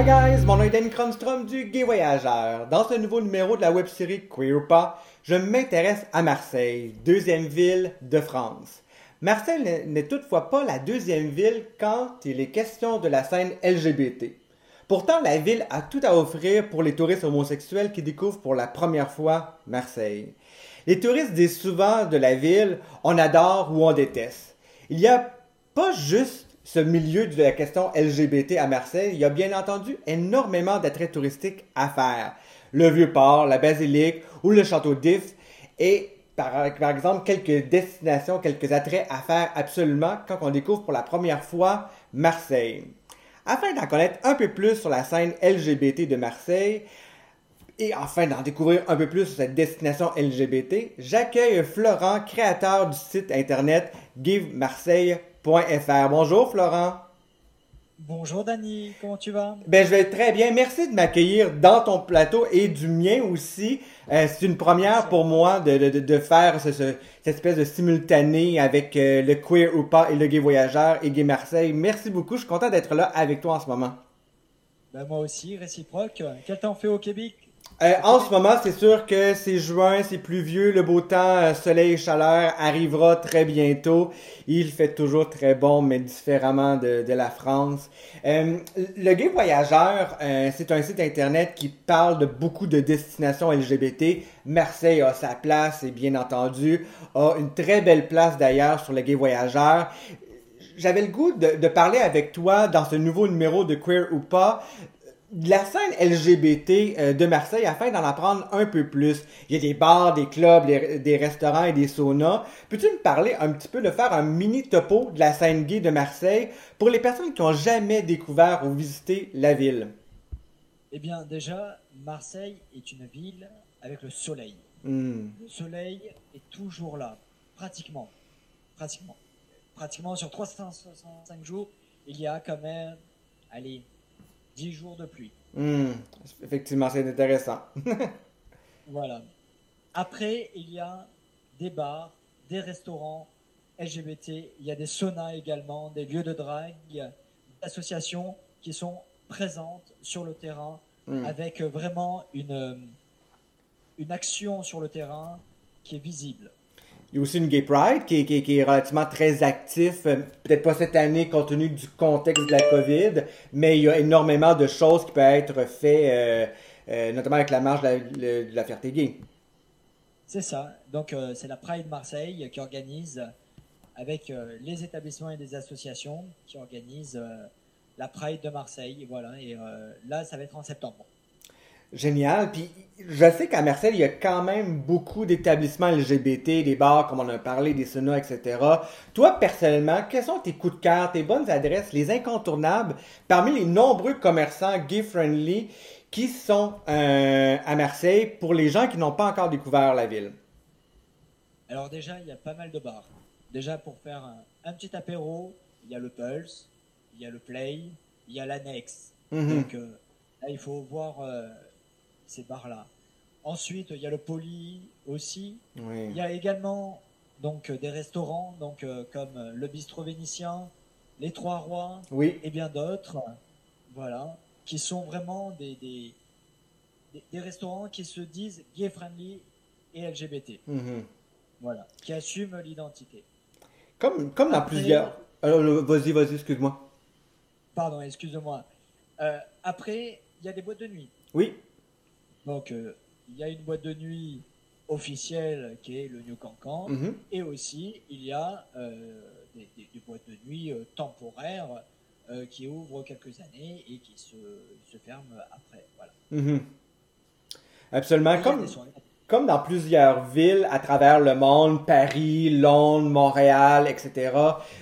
Hi guys, mon nom est Danny Cronstrom du Gay Voyageur. Dans ce nouveau numéro de la web-série Queer ou pas, je m'intéresse à Marseille, deuxième ville de France. Marseille n'est toutefois pas la deuxième ville quand il est question de la scène LGBT. Pourtant, la ville a tout à offrir pour les touristes homosexuels qui découvrent pour la première fois Marseille. Les touristes disent souvent de la ville, on adore ou on déteste. Il n'y a pas juste ce milieu de la question LGBT à Marseille, il y a bien entendu énormément d'attraits touristiques à faire. Le Vieux-Port, la Basilique ou le Château d'If et par, par, exemple quelques destinations, quelques attraits à faire absolument quand on découvre pour la première fois Marseille. Afin d'en connaître un peu plus sur la scène LGBT de Marseille, et afin d'en découvrir un peu plus sur cette destination LGBT, j'accueille Florent, créateur du site internet givemarseille.com Bonjour Florent. Bonjour Dani, comment tu vas? Ben je vais très bien. Merci de m'accueillir dans ton plateau et du mien aussi. Euh, c'est une première pour moi de, de, de faire ce, cette espèce de simultané avec euh, le Queer ou pas et le Gay Voyageur et Gay Marseille. Merci beaucoup, je suis content d'être là avec toi en ce moment. Ben moi aussi, réciproque. Quel temps fait au Québec? Euh, en ce moment, c'est sûr que c'est juin, c'est pluvieux, le beau temps, euh, soleil et chaleur arrivera très bientôt. Il fait toujours très bon, mais différemment de, la France. Euh, le Gay Voyageur, c'est un site internet qui parle de beaucoup de destinations LGBT. Marseille a sa place et bien entendu a une très belle place d'ailleurs sur le Gay Voyageur j'avais le goût de, de, parler avec toi dans ce nouveau numéro de Queer ou pas la scène LGBT euh, de Marseille afin d'en apprendre un peu plus. Il y a des bars, des clubs, des restaurants et des saunas. Peux-tu me parler un petit peu, de faire un mini topo de la scène gay de Marseille pour les personnes qui n'ont jamais découvert ou visité la ville? Eh bien, déjà, Marseille est une ville avec le soleil. Mm. Le soleil est toujours là, pratiquement. Pratiquement. Pratiquement sur 365 jours, il y a quand même, allez, 10 jours de pluie. Mmh, effectivement, c'est intéressant. voilà. Après, il y a des bars, des restaurants LGBT, il y a des saunas également, des lieux de drague, des associations qui sont présentes sur le terrain mmh. avec vraiment une, une action sur le terrain qui est visible. Il y a aussi une Gay Pride qui est, relativement très actif, euh, peut-être pas cette année compte tenu du contexte de la COVID, mais il y a énormément de choses qui peuvent être faites, euh, euh, notamment avec la marche de la, de gay. C'est ça. Donc c'est la Pride Marseille qui organise, avec les établissements et les associations, qui organisent la Pride de Marseille. Voilà. Et là, ça va être en septembre. Génial. Puis je sais qu'à Marseille, il y a quand même beaucoup d'établissements LGBT, des bars, comme on a parlé, des saunas, etc. Toi, personnellement, quels sont tes coups de cœur, tes bonnes adresses, les incontournables parmi les nombreux commerçants gay-friendly qui sont euh, à Marseille pour les gens qui n'ont pas encore découvert la ville? Alors déjà, il y a pas mal de bars. Déjà, pour faire un, un petit apéro, il y a le Pulse, il y a le Play, il y a l'Annexe. Mhm. Mm -hmm. Donc euh, là, il faut voir... Euh, ces bars-là. Ensuite, il y a le Poli aussi. Oui. Il y a également donc des restaurants donc euh, comme le Bistrot Vénitien, les Trois Rois oui. et bien d'autres. Voilà, qui sont vraiment des, des, restaurants qui se disent gay friendly et LGBT. -hmm. Voilà, qui assument l'identité. Comme, comme Après- plusieurs. Alors, vas-y, vas-y, excuse-moi. Pardon, excuse-moi. Euh, après, il y a des boîtes de nuit. Oui. Donc, il y a une boîte de nuit officielle qui est le New Cancan. Mhm. Et aussi, il y a euh, des, des- des boîtes de nuit euh, temporaires euh, qui ouvrent quelques années et qui se, se ferment après. Voilà. Mhm. Absolument. Comme, dans plusieurs villes à travers le monde, Paris, Londres, Montréal, etc.,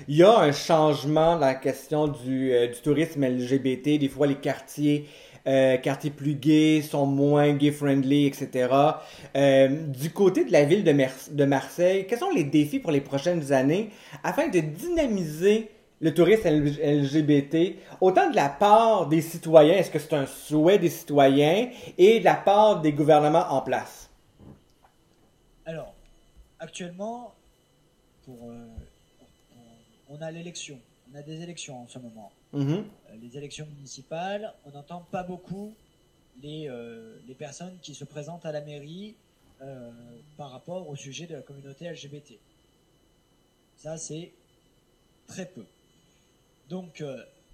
il y a un changement dans la question du, euh, du tourisme LGBT. Des fois, les quartiers, euh, quartiers plus gays sont moins gay-friendly, etc. Euh, du côté de la ville de, Marseille, quels sont les défis pour les prochaines années afin de dynamiser le tourisme LGBT, autant de la part des citoyens, est-ce que c'est un souhait des citoyens, et de la part des gouvernements en place? Alors, actuellement, pour, euh, on a l'élection on a des élections en ce moment. Mhm. Euh, les élections municipales, on n'entend pas beaucoup les, euh, personnes qui se présentent à la mairie euh, par rapport au sujet de la communauté LGBT. Ça, c'est très peu. Donc,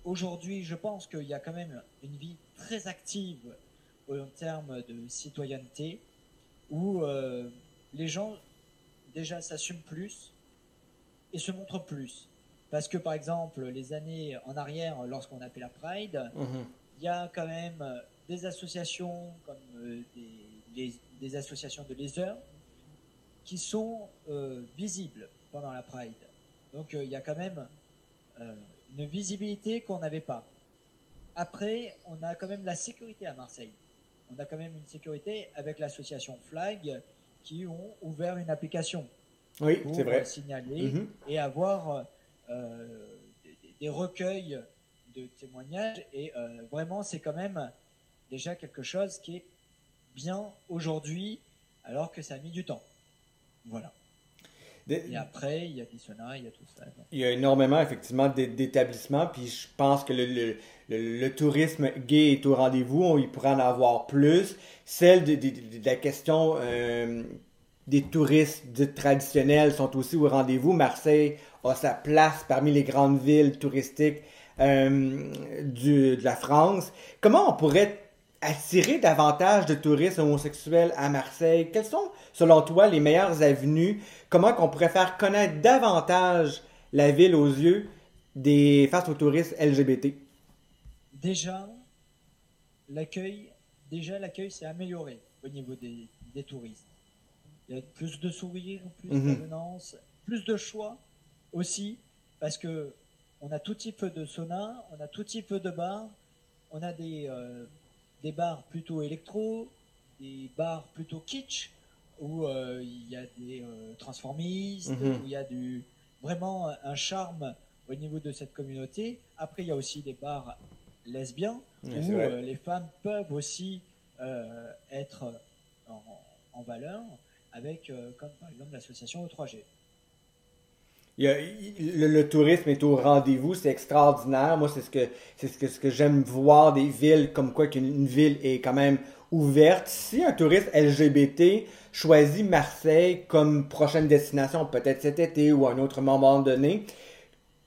aujourd'hui, je pense qu'il y a quand même une vie très active en termes de citoyenneté, où les gens déjà s'assument plus et se montrent plus. Parce que, par exemple, les années en arrière, lorsqu'on a fait la Pride, Mhm. il y a quand même euh, des associations comme euh, des, les- des associations de lézeurs qui sont euh, visibles pendant la Pride. Donc euh, il y a quand même une visibilité qu'on n'avait pas. Après, on a quand même la sécurité à Marseille. On a quand même une sécurité avec l'association Flag qui ont ouvert une application Oui, pour vrai. signaler Mhm. et avoir des, des recueils de témoignages. Et euh, vraiment, c'est quand même déjà quelque chose qui est bien aujourd'hui, alors que ça a mis du temps. Voilà. Des- Et après, il y a des saunas, il y a tout ça. Il y a énormément, effectivement, d'é- d'établissements, puis je pense que le, le- le- le tourisme gay est au rendez-vous, y pourrait en avoir plus. Celle de, de- de- de la question euh, des touristes traditionnels sont aussi au rendez-vous. Marseille a sa place parmi les grandes villes touristiques euh, du- de la France. Comment on pourrait attirer davantage de touristes homosexuels à Marseille? Quelles sont, selon toi, les meilleures avenues? Comment qu'on pourrait faire connaître davantage la ville aux yeux des face aux touristes LGBT? Déjà, l'accueil, déjà l'accueil s'est amélioré au niveau des, des touristes. Il y a plus de sourires, plus d'avenance, plus de choix aussi, parce que on a tout type de sauna, on a tout type de bars, on a des, euh, des bars plutôt électro, des bars plutôt kitsch, où euh, il y a des euh, transformistes, Mhm. où il y a du, vraiment un charme au niveau de cette communauté. Après, il y a aussi des bars lesbiens, où les femmes peuvent aussi être en, en valeur, avec, comme par exemple l'association O3G. Le, tourisme est au rendez-vous, c'est extraordinaire. Moi, c'est ce que c'est ce que, j'aime voir des villes comme quoi qu'une une ville est quand même ouverte. Si un touriste LGBT choisit Marseille comme prochaine destination, peut-être cet été ou à un autre moment donné,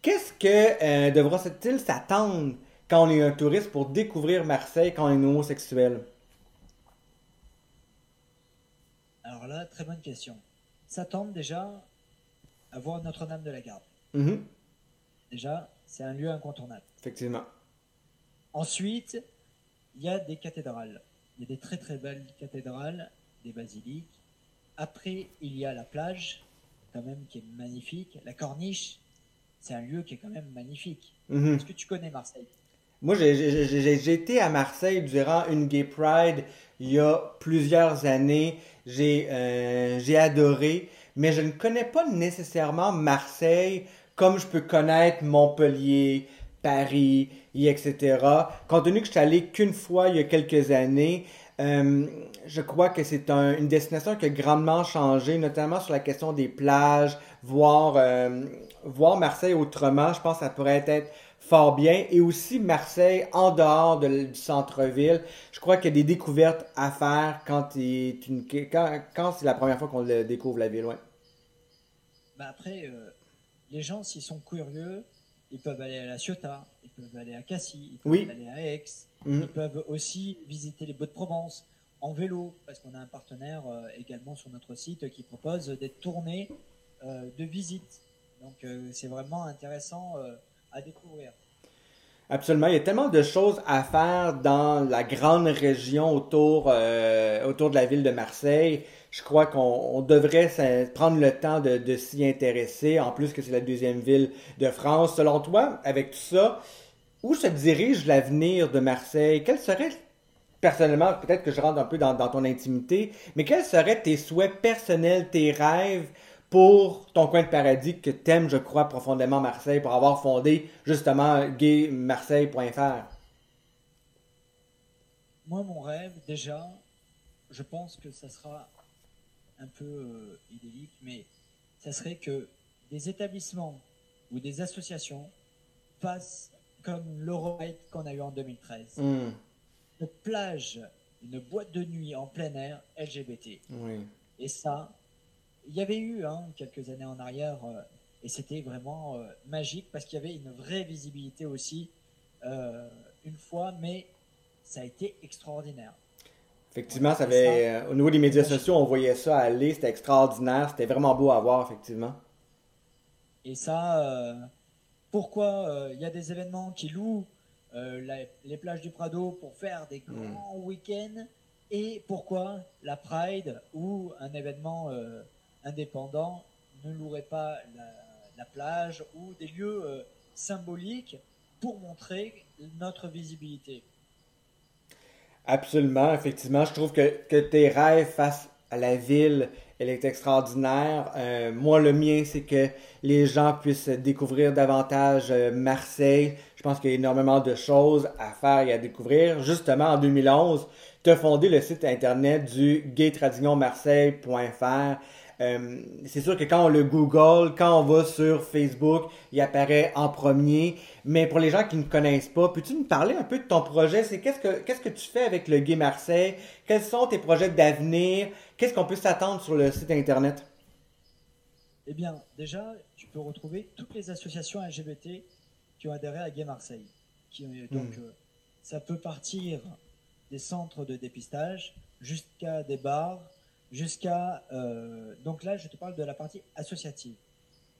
qu'est-ce que euh, devra-t-il s'attendre quand on est un touriste pour découvrir Marseille quand on est homosexuel? Alors là, très bonne question. S'attendre déjà à voir Notre-Dame de la Garde. Mhm, Déjà, c'est un lieu incontournable. effectivement. Ensuite, il y a des cathédrales. Il y a des très très belles cathédrales, des basiliques. Après, il y a la plage, quand même, qui est magnifique. La corniche, c'est un lieu qui est quand même magnifique. Mhm. Est-ce que tu connais Marseille? Moi, j'ai- été à Marseille durant une Gay Pride il y a plusieurs années. J'ai euh, j'ai adoré, mais je ne connais pas nécessairement Marseille comme je peux connaître Montpellier, Paris, et etc. Compte tenu que je suis allé qu'une fois il y a quelques années, euh, je crois que c'est un- une destination qui a grandement changé, notamment sur la question des plages, voir, euh, voir Marseille autrement. Je pense que ça pourrait être fort bien. Et aussi Marseille en dehors du centre-ville. Je crois qu'il y a des découvertes à faire quand, c'est la première fois qu'on découvre la ville. Ouais. Bah après, euh, les gens, s'ils sont curieux, ils peuvent aller à la Ciotat, ils peuvent aller à Cassis, ils peuvent Oui. aller à Aix, Mhm. ils peuvent aussi visiter les Baux-de-Provence en vélo, parce qu'on a un partenaire euh, également sur notre site qui propose des tournées euh, de visite. Donc c'est vraiment intéressant à découvrir. Absolument. Il y a tellement de choses à faire dans la grande région autour, euh, autour de la ville de Marseille. Je crois qu'on on devrait prendre le temps de, s'y intéresser, en plus que c'est la deuxième ville de France. Selon toi, avec tout ça, où se dirige l'avenir de Marseille? Quel serait, personnellement, peut-être que je rentre un peu dans, dans ton intimité, mais quels seraient tes souhaits personnels, tes rêves pour ton coin de paradis que t'aimes, je crois, profondément Marseille, pour avoir fondé justement gaymarseille.fr? Moi, mon rêve, déjà, je pense que ça sera un peu euh, idyllique, mais ça serait que des établissements ou des associations fasse comme l'Euroride qu'on a eu en 2013. Hmm. Une plage, une boîte de nuit en plein air LGBT. Oui. Et ça, il y avait eu hein, quelques années en arrière, euh, et c'était vraiment euh, magique parce qu'il y avait une vraie visibilité aussi une fois, mais ça a été extraordinaire. Effectivement, ça avait, euh, au niveau des médias sociaux, on voyait ça aller, c'était extraordinaire, c'était vraiment beau à voir, effectivement. Et ça, euh, pourquoi euh, il y a des événements qui louent euh, la- les plages du Prado pour faire des grands week-ends et pourquoi la Pride ou un événement euh, indépendant ne louerait pas la, la plage ou des lieux euh, symboliques pour montrer notre visibilité? Absolument, effectivement. Je trouve que, que tes rêves face à la ville, elle est extraordinaire. Euh, moi, le mien, c'est que les gens puissent découvrir davantage euh, Marseille. Je pense qu'il y a énormément de choses à faire et à découvrir. Justement, en 2011, tu as fondé le site internet du gaytradunionmarseille.fr. Euh, c'est sûr que quand on le Google, quand on va sur Facebook, il apparaît en premier. Mais pour les gens qui ne connaissent pas, peux-tu nous parler un peu de ton projet? C'est qu'est-ce que qu'est-ce que tu fais avec le Gay Marseille? Quels sont tes projets d'avenir? Qu'est-ce qu'on peut s'attendre sur le site internet? Eh bien, déjà, tu peux retrouver toutes les associations LGBT qui ont adhéré à Gay Marseille. Qui, ont- donc, Mhm. euh, ça peut partir des centres de dépistage jusqu'à des bars, jusqu'à. euh, donc là, je te parle de la partie associative.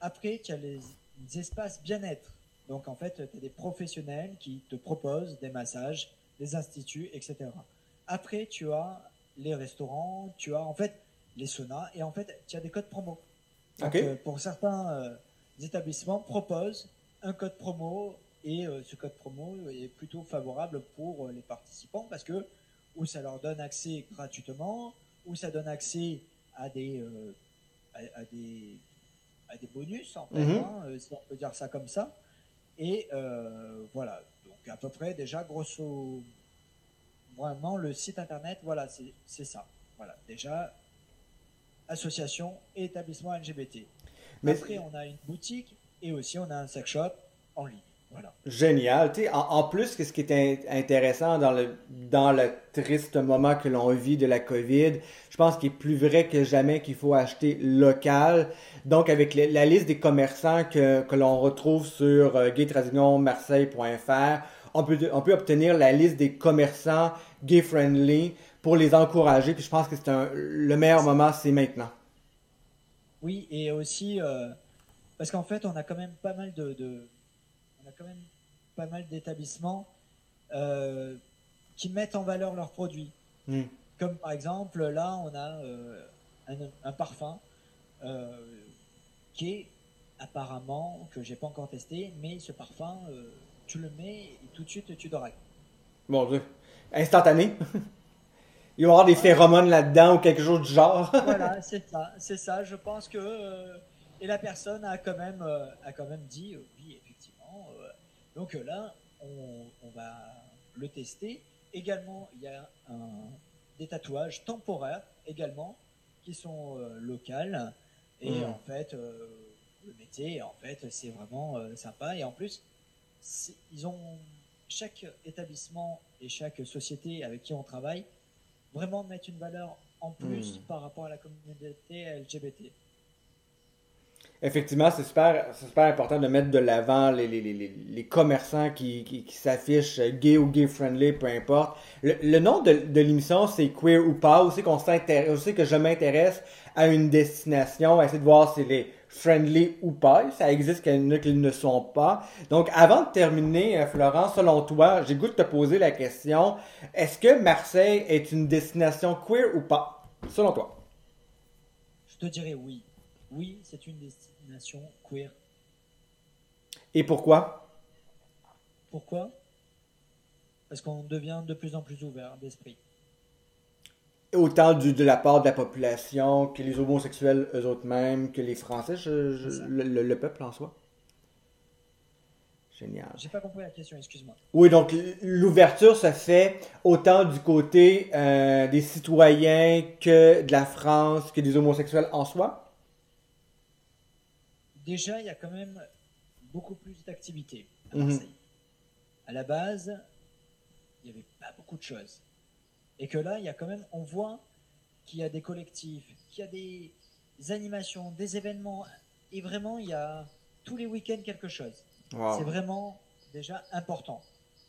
Après, tu as les, les espaces bien-être. Donc, en fait, tu as des professionnels qui te proposent des massages, des instituts, etc. Après, tu as les restaurants, tu as en fait les saunas, et en fait, tu as des codes promo. Donc, euh, pour certains euh, établissements, proposent un code promo et euh, ce code promo est plutôt favorable pour les participants parce que ou ça leur donne accès gratuitement ou ça donne accès à des euh, à, à des à des bonus en fait, Mhm. hein, euh, si on peut dire ça comme ça. Et euh, voilà. Donc à peu près déjà grosso vraiment le site internet voilà c'est c'est ça. Voilà. Déjà association et établissement LGBT Mais- après, on a une boutique et aussi on a un sex shop en ligne. Voilà. Génial. En, en plus, ce qui est in- intéressant dans le, dans le triste moment que l'on vit de la COVID, je pense qu'il est plus vrai que jamais qu'il faut acheter local. Donc, avec le- la liste des commerçants que, que l'on retrouve sur euh, gaytradunionmarseille.fr, on peut, on peut obtenir la liste des commerçants gay-friendly pour les encourager. Puis je pense que c'est un, le meilleur moment, c'est maintenant. Oui, et aussi euh, parce qu'en fait, on a quand même pas mal de, de- on a quand même pas mal d'établissements euh, qui mettent en valeur leurs produits. Hmm. Comme par exemple, là, on a euh, un, un parfum euh, qui est apparemment que j'ai pas encore testé, mais ce parfum, tu le mets et tout de suite tu dragues. Mon Dieu. Instantané. Il va y avoir des phéromones là-dedans ou quelque chose du genre. voilà, c'est ça, c'est ça. Je pense que et la personne a quand même a quand même dit oui euh, donc euh, là, on, on va le tester. Également, il y a un, des tatouages temporaires également qui sont euh, locales et Mm. en fait euh, le métier en fait c'est vraiment euh, sympa et en plus ils ont chaque établissement et chaque société avec qui on travaille vraiment mettre une valeur en plus Mm. par rapport à la communauté LGBT. Effectivement, c'est super, c'est super important de mettre de l'avant les, les, les, les- les commerçants qui, qui, qui s'affichent euh, gay ou gay-friendly, peu importe. Le, le nom de, de l'émission, c'est Queer ou pas. Aussi qu'on s'intéresse, aussi que je m'intéresse à une destination, essayer de voir si est friendly ou pas. Ça existe qu'il y en ne sont pas. Donc, avant de terminer, euh, Florent, selon toi, j'ai goût de te poser la question. Est-ce que Marseille est une destination queer ou pas? Selon toi? Je te dirais oui. Oui, c'est une destination queer. Et pourquoi? Pourquoi? Parce qu'on devient de plus en plus ouvert d'esprit. Autant du, de la part de la population que les homosexuels eux autres mêmes, que les Français, je- je- le peuple en soi. Génial. J'ai pas compris la question, excuse-moi. Oui, donc l'ouverture se fait autant du côté euh, des citoyens que de la France, que des homosexuels en soi. Déjà, il y a quand même beaucoup plus d'activités à mhm. Marseille. À la base, il n'y avait pas beaucoup de choses. Et que là, il y a quand même, on voit qu'il y a des collectifs, qu'il y a des animations, des événements, et vraiment, il y a tous les week-ends quelque chose. C'est vraiment déjà important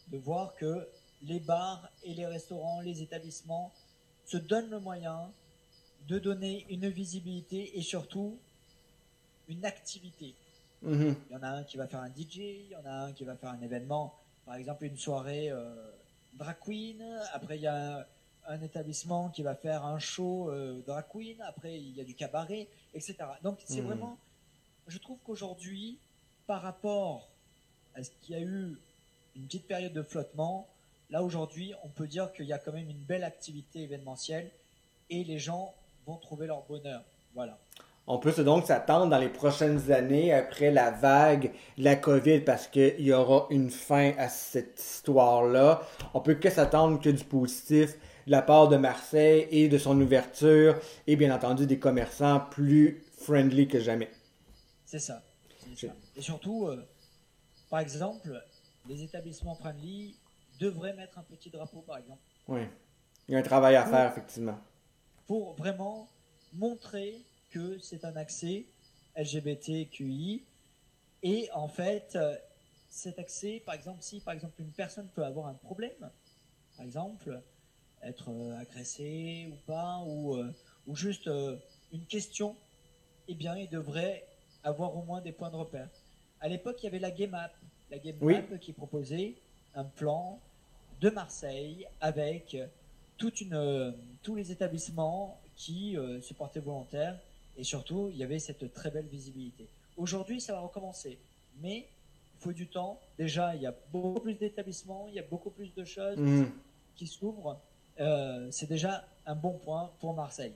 de voir que les bars et les restaurants, les établissements se donnent le moyen de donner une visibilité et surtout une activité. Mhm. Il y en a un qui va faire un DJ, il y en a un qui va faire un événement, par exemple une soirée euh, drag queen, après il y a un, établissement qui va faire un show euh, drag queen, après il y a du cabaret, etc. Donc c'est mhm. vraiment, je trouve qu'aujourd'hui, par rapport à ce qu'il y a eu une petite période de flottement, là aujourd'hui on peut dire qu'il y a quand même une belle activité événementielle et les gens vont trouver leur bonheur. Voilà. On peut donc s'attendre dans les prochaines années, après la vague de la COVID, parce qu'il y aura une fin à cette histoire-là. On peut que s'attendre que du positif de la part de Marseille et de son ouverture, et bien entendu des commerçants plus friendly que jamais. C'est ça. Et surtout, euh, par exemple, les établissements friendly devraient mettre un petit drapeau, par exemple. Oui. Il y a un travail à faire, effectivement. Pour vraiment montrer que c'est un accès LGBTQI. Et en fait, euh, cet accès, par exemple, si par exemple une personne peut avoir un problème, par exemple, être euh, agressé ou pas, ou, euh, ou juste une question, eh bien, il devrait avoir au moins des points de repère. À l'époque, il y avait la Game App, la Game qui proposait un plan de Marseille avec toute une, tous les établissements qui se portaient volontaires et surtout, il y avait cette très belle visibilité. Aujourd'hui, ça va recommencer. Mais il faut du temps. Déjà, il y a beaucoup plus d'établissements, il y a beaucoup plus de choses mm. qui s'ouvrent. Euh, c'est déjà un bon point pour Marseille.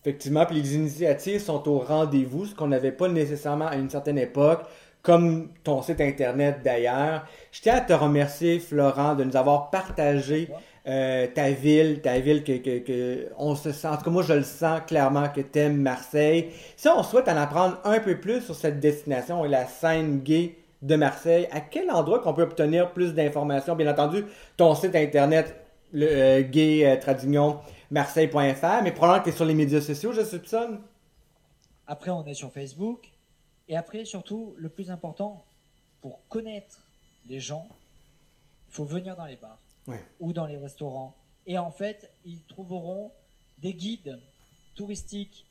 Effectivement, puis les initiatives sont au rendez-vous, ce qu'on n'avait pas nécessairement à une certaine époque, comme ton site internet d'ailleurs. Je tiens à te remercier, Florent, de nous avoir partagé euh, ta ville, ta ville que, on se sent, en tout cas moi je le sens clairement que t'aimes Marseille. Si on souhaite en apprendre un peu plus sur cette destination et la scène gay de Marseille, à quel endroit qu'on peut obtenir plus d'informations? Bien entendu, ton site internet, le euh, gay euh, marseille.fr, mais probablement que tu sur les médias sociaux, je soupçonne. Après, on est sur Facebook. Et après, surtout, le plus important, pour connaître les gens, il faut venir dans les bars ou dans les restaurants. Et en fait, ils trouveront des guides touristiques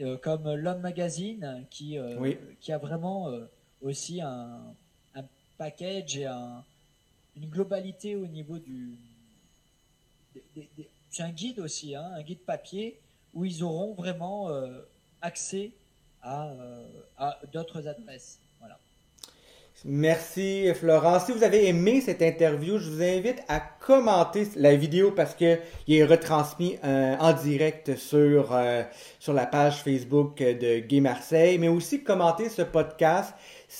euh, comme l'Homme Magazine qui, euh, qui a vraiment euh, aussi un, un, package et un, une globalité au niveau du. C'est un guide aussi, hein, un guide papier où ils auront vraiment accès à, à d'autres adresses. Merci Florent. Si vous avez aimé cette interview, je vous invite à commenter la vidéo parce que il est retransmis euh, en direct sur euh, sur la page Facebook de Gay Marseille, mais aussi commenter ce podcast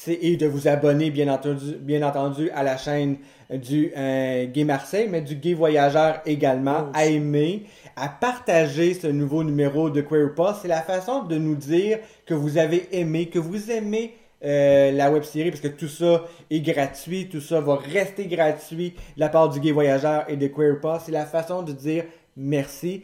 et de vous abonner bien entendu bien entendu à la chaîne du euh, Gay Marseille, mais du Gay Voyageur également, à aimer, à partager ce nouveau numéro de Queer Post. C'est la façon de nous dire que vous avez aimé, que vous aimez euh, la web série parce que tout ça est gratuit, tout ça va rester gratuit de la part du Gay Voyageur et de Queer Pass. C'est la façon de dire merci.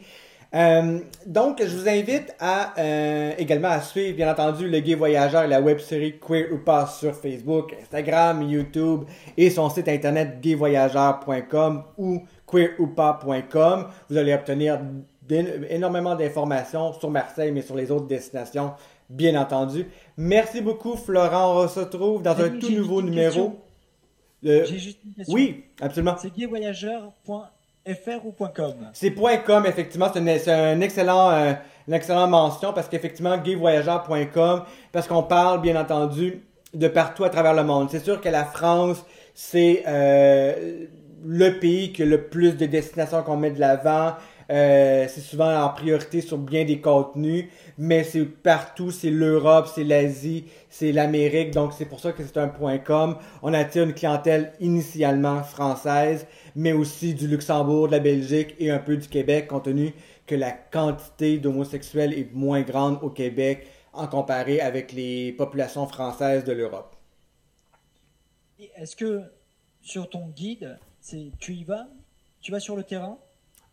Euh, donc, je vous invite euh, également à suivre, bien entendu, le Gay Voyageur et la web série Queer ou Pass sur Facebook, Instagram, YouTube et son site internet gayvoyageur.com ou queeroupas.com. Vous allez obtenir énormément d'informations sur Marseille, mais sur les autres destinations bien entendu. Merci beaucoup, Florent. On se retrouve dans un tout nouveau numéro. J'ai juste une question. Oui, absolument. C'est gayvoyageur.fr ou .com? C'est .com, effectivement. C'est une, excellent, euh, une excellente mention parce qu'effectivement, gayvoyageur.com, parce qu'on parle, bien entendu, de partout à travers le monde. C'est sûr que la France, c'est euh, le pays qui a le plus de destinations qu'on met de l'avant. Euh, c'est souvent en priorité sur bien des contenus, mais c'est partout, c'est l'Europe, c'est l'Asie, c'est l'Amérique, donc c'est pour ça que c'est un point com. On attire une clientèle initialement française, mais aussi du Luxembourg, de la Belgique et un peu du Québec, compte tenu que la quantité d'homosexuels est moins grande au Québec en comparé avec les populations françaises de l'Europe. Est-ce que sur ton guide, tu y vas? Tu vas sur le terrain?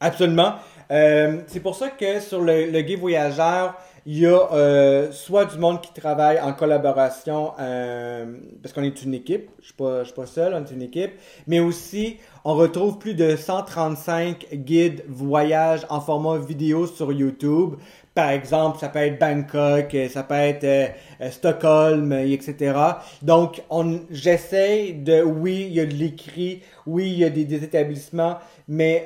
Absolument. Euh, c'est pour ça que sur le, le guide voyageur, il y a euh, soit du monde qui travaille en collaboration, euh, parce qu'on est une équipe, je suis pas, je suis pas seul, on est une équipe, mais aussi on retrouve plus de 135 guides voyage en format vidéo sur YouTube. Par exemple, ça peut être Bangkok, ça peut être euh, Stockholm, etc. Donc, on, j'essaie de, oui, il y a de l'écrit, oui, il y a des, des établissements, mais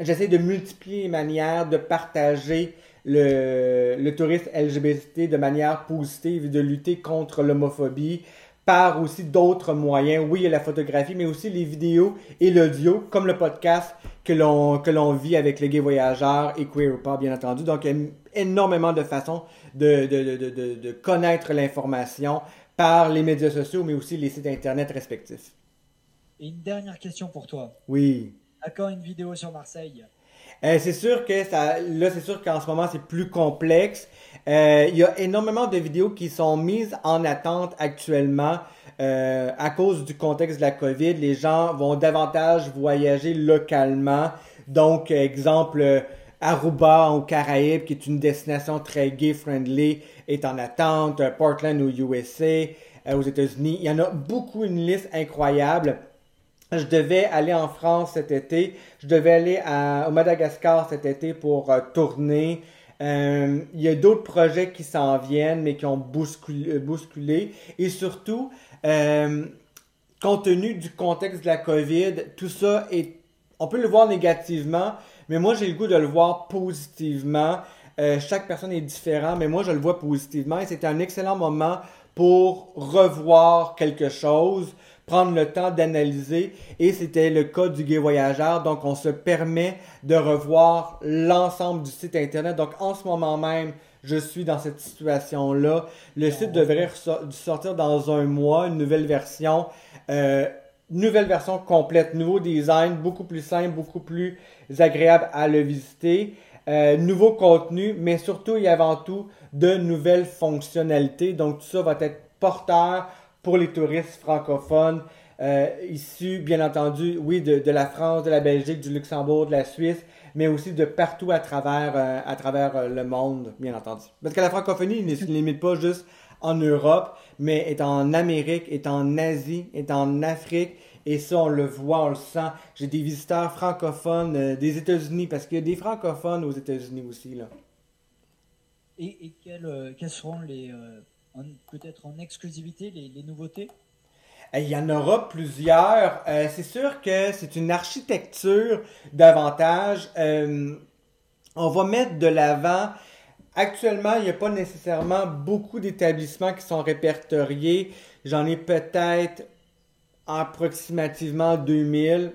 j'essaie de multiplier les manières de partager le, le tourisme LGBT de manière positive et de lutter contre l'homophobie par aussi d'autres moyens. Oui, il y a la photographie, mais aussi les vidéos et l'audio, comme le podcast que l'on, que l'on vit avec les gays voyageurs et Queer Pas, bien entendu. Donc, il y a énormément de façons de, de, de, de, de connaître l'information par les médias sociaux, mais aussi les sites Internet respectifs. Et une dernière question pour toi. Oui. À quand une vidéo sur Marseille? Euh, c'est sûr que ça, là, c'est sûr qu'en ce moment, c'est plus complexe. Euh, il y a énormément de vidéos qui sont mises en attente actuellement euh, à cause du contexte de la COVID. Les gens vont davantage voyager localement. Donc, exemple, Aruba aux Caraïbes, qui est une destination très gay-friendly, est en attente. Portland aux USA, aux États-Unis. Il y en a beaucoup, une liste incroyable. Je devais aller en France cet été. Je devais aller au Madagascar cet été pour euh, tourner. Euh, il y a d'autres projets qui s'en viennent, mais qui ont bousculé. Euh, bousculé. Et surtout, compte tenu du contexte de la COVID, tout ça est... On peut le voir négativement, mais moi j'ai le goût de le voir positivement. chaque personne est différente, mais moi je le vois positivement et c'est un excellent moment pour revoir quelque chose prendre le temps d'analyser et c'était le cas du Gay Voyageur. Donc, on se permet de revoir l'ensemble du site Internet. Donc, en ce moment même, je suis dans cette situation-là. Le site devrait sortir dans un mois, une nouvelle version. Euh, nouvelle version complète, nouveau design, beaucoup plus simple, beaucoup plus agréable à le visiter. Euh, nouveau contenu, mais surtout et avant tout de nouvelles fonctionnalités. Donc tout ça va être porteur pour les touristes francophones euh, issus, bien entendu, oui, de, la France, de la Belgique, du Luxembourg, de la Suisse, mais aussi de partout à travers, euh, à travers euh, le monde, bien entendu. Parce que la francophonie ne se limite pas juste en Europe, mais est en Amérique, est en Asie, est en Afrique. Et ça, on le voit, on le sent. J'ai des visiteurs francophones des États-Unis, parce qu'il y a des francophones aux États-Unis aussi. Là. Et, et quels, quels seront les peut-être en exclusivité les, nouveautés? Il y en aura plusieurs. Euh, c'est sûr que c'est une architecture davantage. Euh, on va mettre de l'avant. Actuellement, il n'y a pas nécessairement beaucoup d'établissements qui sont répertoriés. J'en ai peut-être approximativement 2000.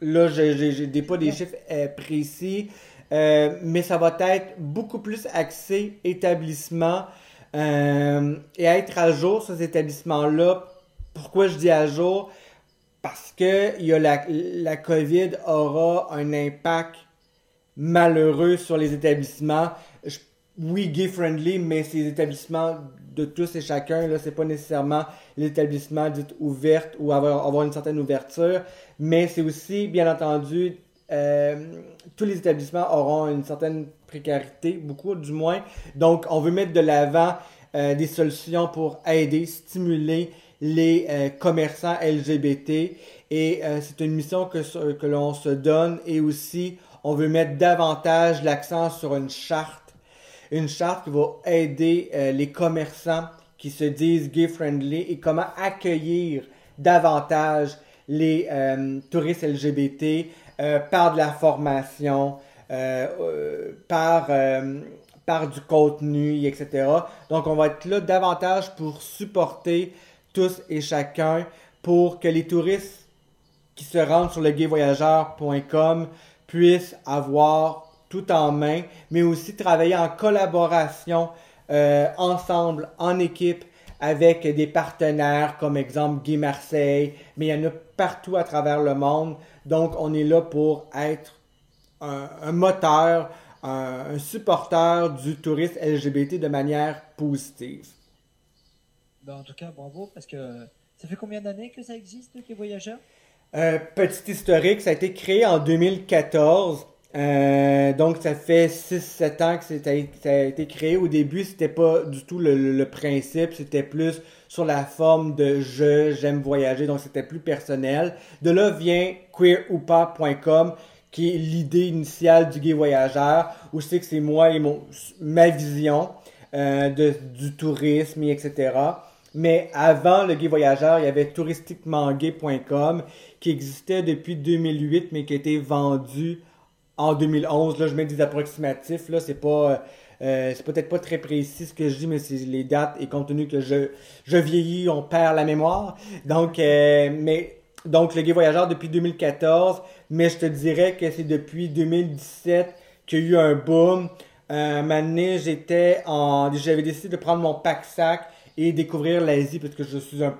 Là, je n'ai pas des chiffres euh, précis. mais ça va être beaucoup plus axé établissement euh, et être à jour sur ces établissements-là. Pourquoi je dis à jour? Parce que y a la, la COVID aura un impact malheureux sur les établissements. oui, gay-friendly, mais ces établissements de tous et chacun, là, c'est pas nécessairement l'établissement dit ouvert ou avoir, avoir une certaine ouverture, mais c'est aussi, bien entendu, euh, tous les établissements auront une certaine beaucoup du moins. Donc, on veut mettre de l'avant euh, des solutions pour aider, stimuler les euh, commerçants LGBT. Et c'est une mission que, que l'on se donne. Et aussi, on veut mettre davantage l'accent sur une charte. Une charte qui va aider les commerçants qui se disent gay-friendly et comment accueillir davantage les touristes LGBT, euh, par de la formation, euh, euh, par, par du contenu, etc. Donc, on va être là davantage pour supporter tous et chacun pour que les touristes qui se rendent sur le gayvoyageur.com puissent avoir tout en main, mais aussi travailler en collaboration ensemble, en équipe, avec des partenaires comme exemple Guy Marseille, mais il y en a partout à travers le monde. Donc, on est là pour être un, moteur, un, supporter du tourisme LGBT de manière positive. Ben, en tout cas, bravo, parce que Ça fait combien d'années que ça existe, les voyageurs? Euh, Petit historique, ça a été créé en 2014. Euh, donc, ça fait 6-7 ans que ça a été créé. Au début, c'était pas du tout le, principe, c'était plus sur la forme de je, j'aime voyager, donc c'était plus personnel. De là vient queeroupa.com, qui est l'idée initiale du gay voyageur, où c'est que c'est moi et mon, ma vision euh, de, du tourisme, etc. Mais avant le gay voyageur, il y avait touristiquementgay.com qui existait depuis 2008, mais qui a été vendu en 2011. Là, je mets des approximatifs. Là, c'est pas, euh, c'est peut-être pas très précis ce que je dis, mais c'est les dates et compte tenu que je, je vieillis, on perd la mémoire. Donc, euh, mais donc le Gay Voyageur depuis 2014, mais je te dirais que c'est depuis 2017 qu'il y a eu un boom. Euh, un j'étais en, j'avais décidé de prendre mon pack sac et découvrir l'Asie parce que je suis un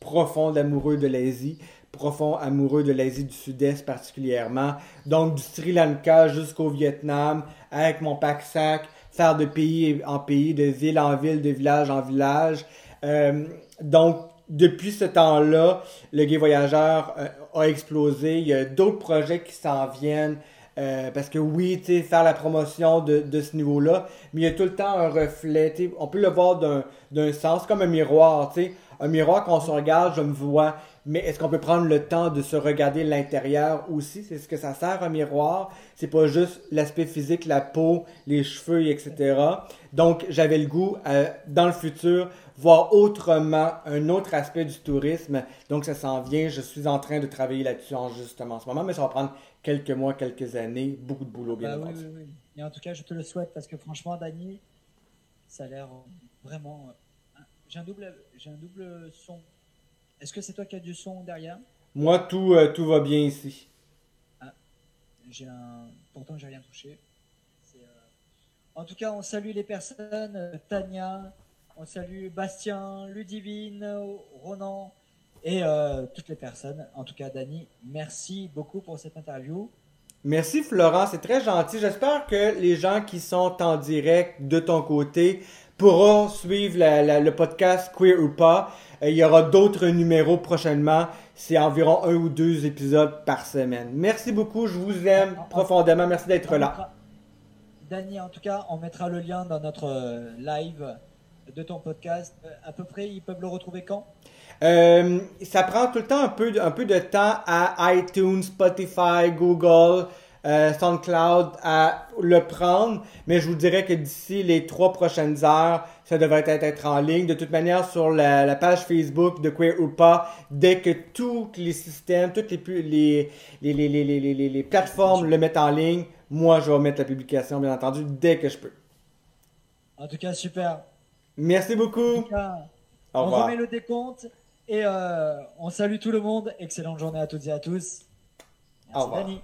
profond amoureux de l'Asie profond amoureux de l'Asie du Sud-Est particulièrement. Donc du Sri Lanka jusqu'au Vietnam avec mon pack-sac, faire de pays en pays, de ville en ville, de village en village. Euh, donc depuis ce temps-là, le Gay Voyageur euh, a explosé. Il y a d'autres projets qui s'en viennent. Euh, parce que oui, tu faire la promotion de, de ce niveau-là, mais il y a tout le temps un reflet. On peut le voir d'un sens, comme un miroir. sais Un miroir, quand on se regarde, je me vois mais est-ce qu'on peut prendre le temps de se regarder l'intérieur aussi? C'est ce que ça sert un miroir. C'est pas juste l'aspect physique, la peau, les cheveux, etc. Donc, j'avais le goût, euh, dans le futur, voir autrement un autre aspect du tourisme. Donc, ça s'en vient. Je suis en train de travailler là-dessus en justement en ce moment, mais ça va prendre quelques mois, quelques années, beaucoup de boulot, bien bah, oui, oui, oui. Et en tout cas, je te le souhaite parce que franchement, Dani, ça a l'air vraiment. Euh, j'ai un double, j'ai un double son est-ce que c'est toi qui as du son derrière? Moi, tout, euh, tout va bien ici. Ah, j'ai un... Pourtant, j'ai rien touché. Euh, en tout cas, on salue les personnes. Euh, Tania, on salue Bastien, Ludivine, Ronan et toutes les personnes. En tout cas, Dani, merci beaucoup pour cette interview. Merci Florent, c'est très gentil. J'espère que les gens qui sont en direct de ton côté pourront suivre le podcast Queer ou pas. Euh, il y aura d'autres numéros prochainement. C'est environ un ou deux épisodes par semaine. Merci beaucoup. Je vous aime profondément. Merci d'être là. Danny, en tout cas, on mettra le lien dans notre euh, live de ton podcast. Euh, à peu près, ils peuvent le retrouver quand? Ça prend tout le temps un peu, un peu de temps à iTunes, Spotify, Google. Euh, SoundCloud à le prendre, mais je vous dirais que d'ici les trois prochaines heures, ça devrait être, en ligne. De toute manière, sur la, page Facebook de Queer ou pas, dès que tous les systèmes, toutes les, les, les, les, plateformes le mettent en ligne, moi, je vais mettre la publication, bien entendu, dès que je peux. En tout cas, super. Merci beaucoup. on remet le décompte et euh, on salue tout le monde. Excellente journée à toutes et à tous. Merci, Dani.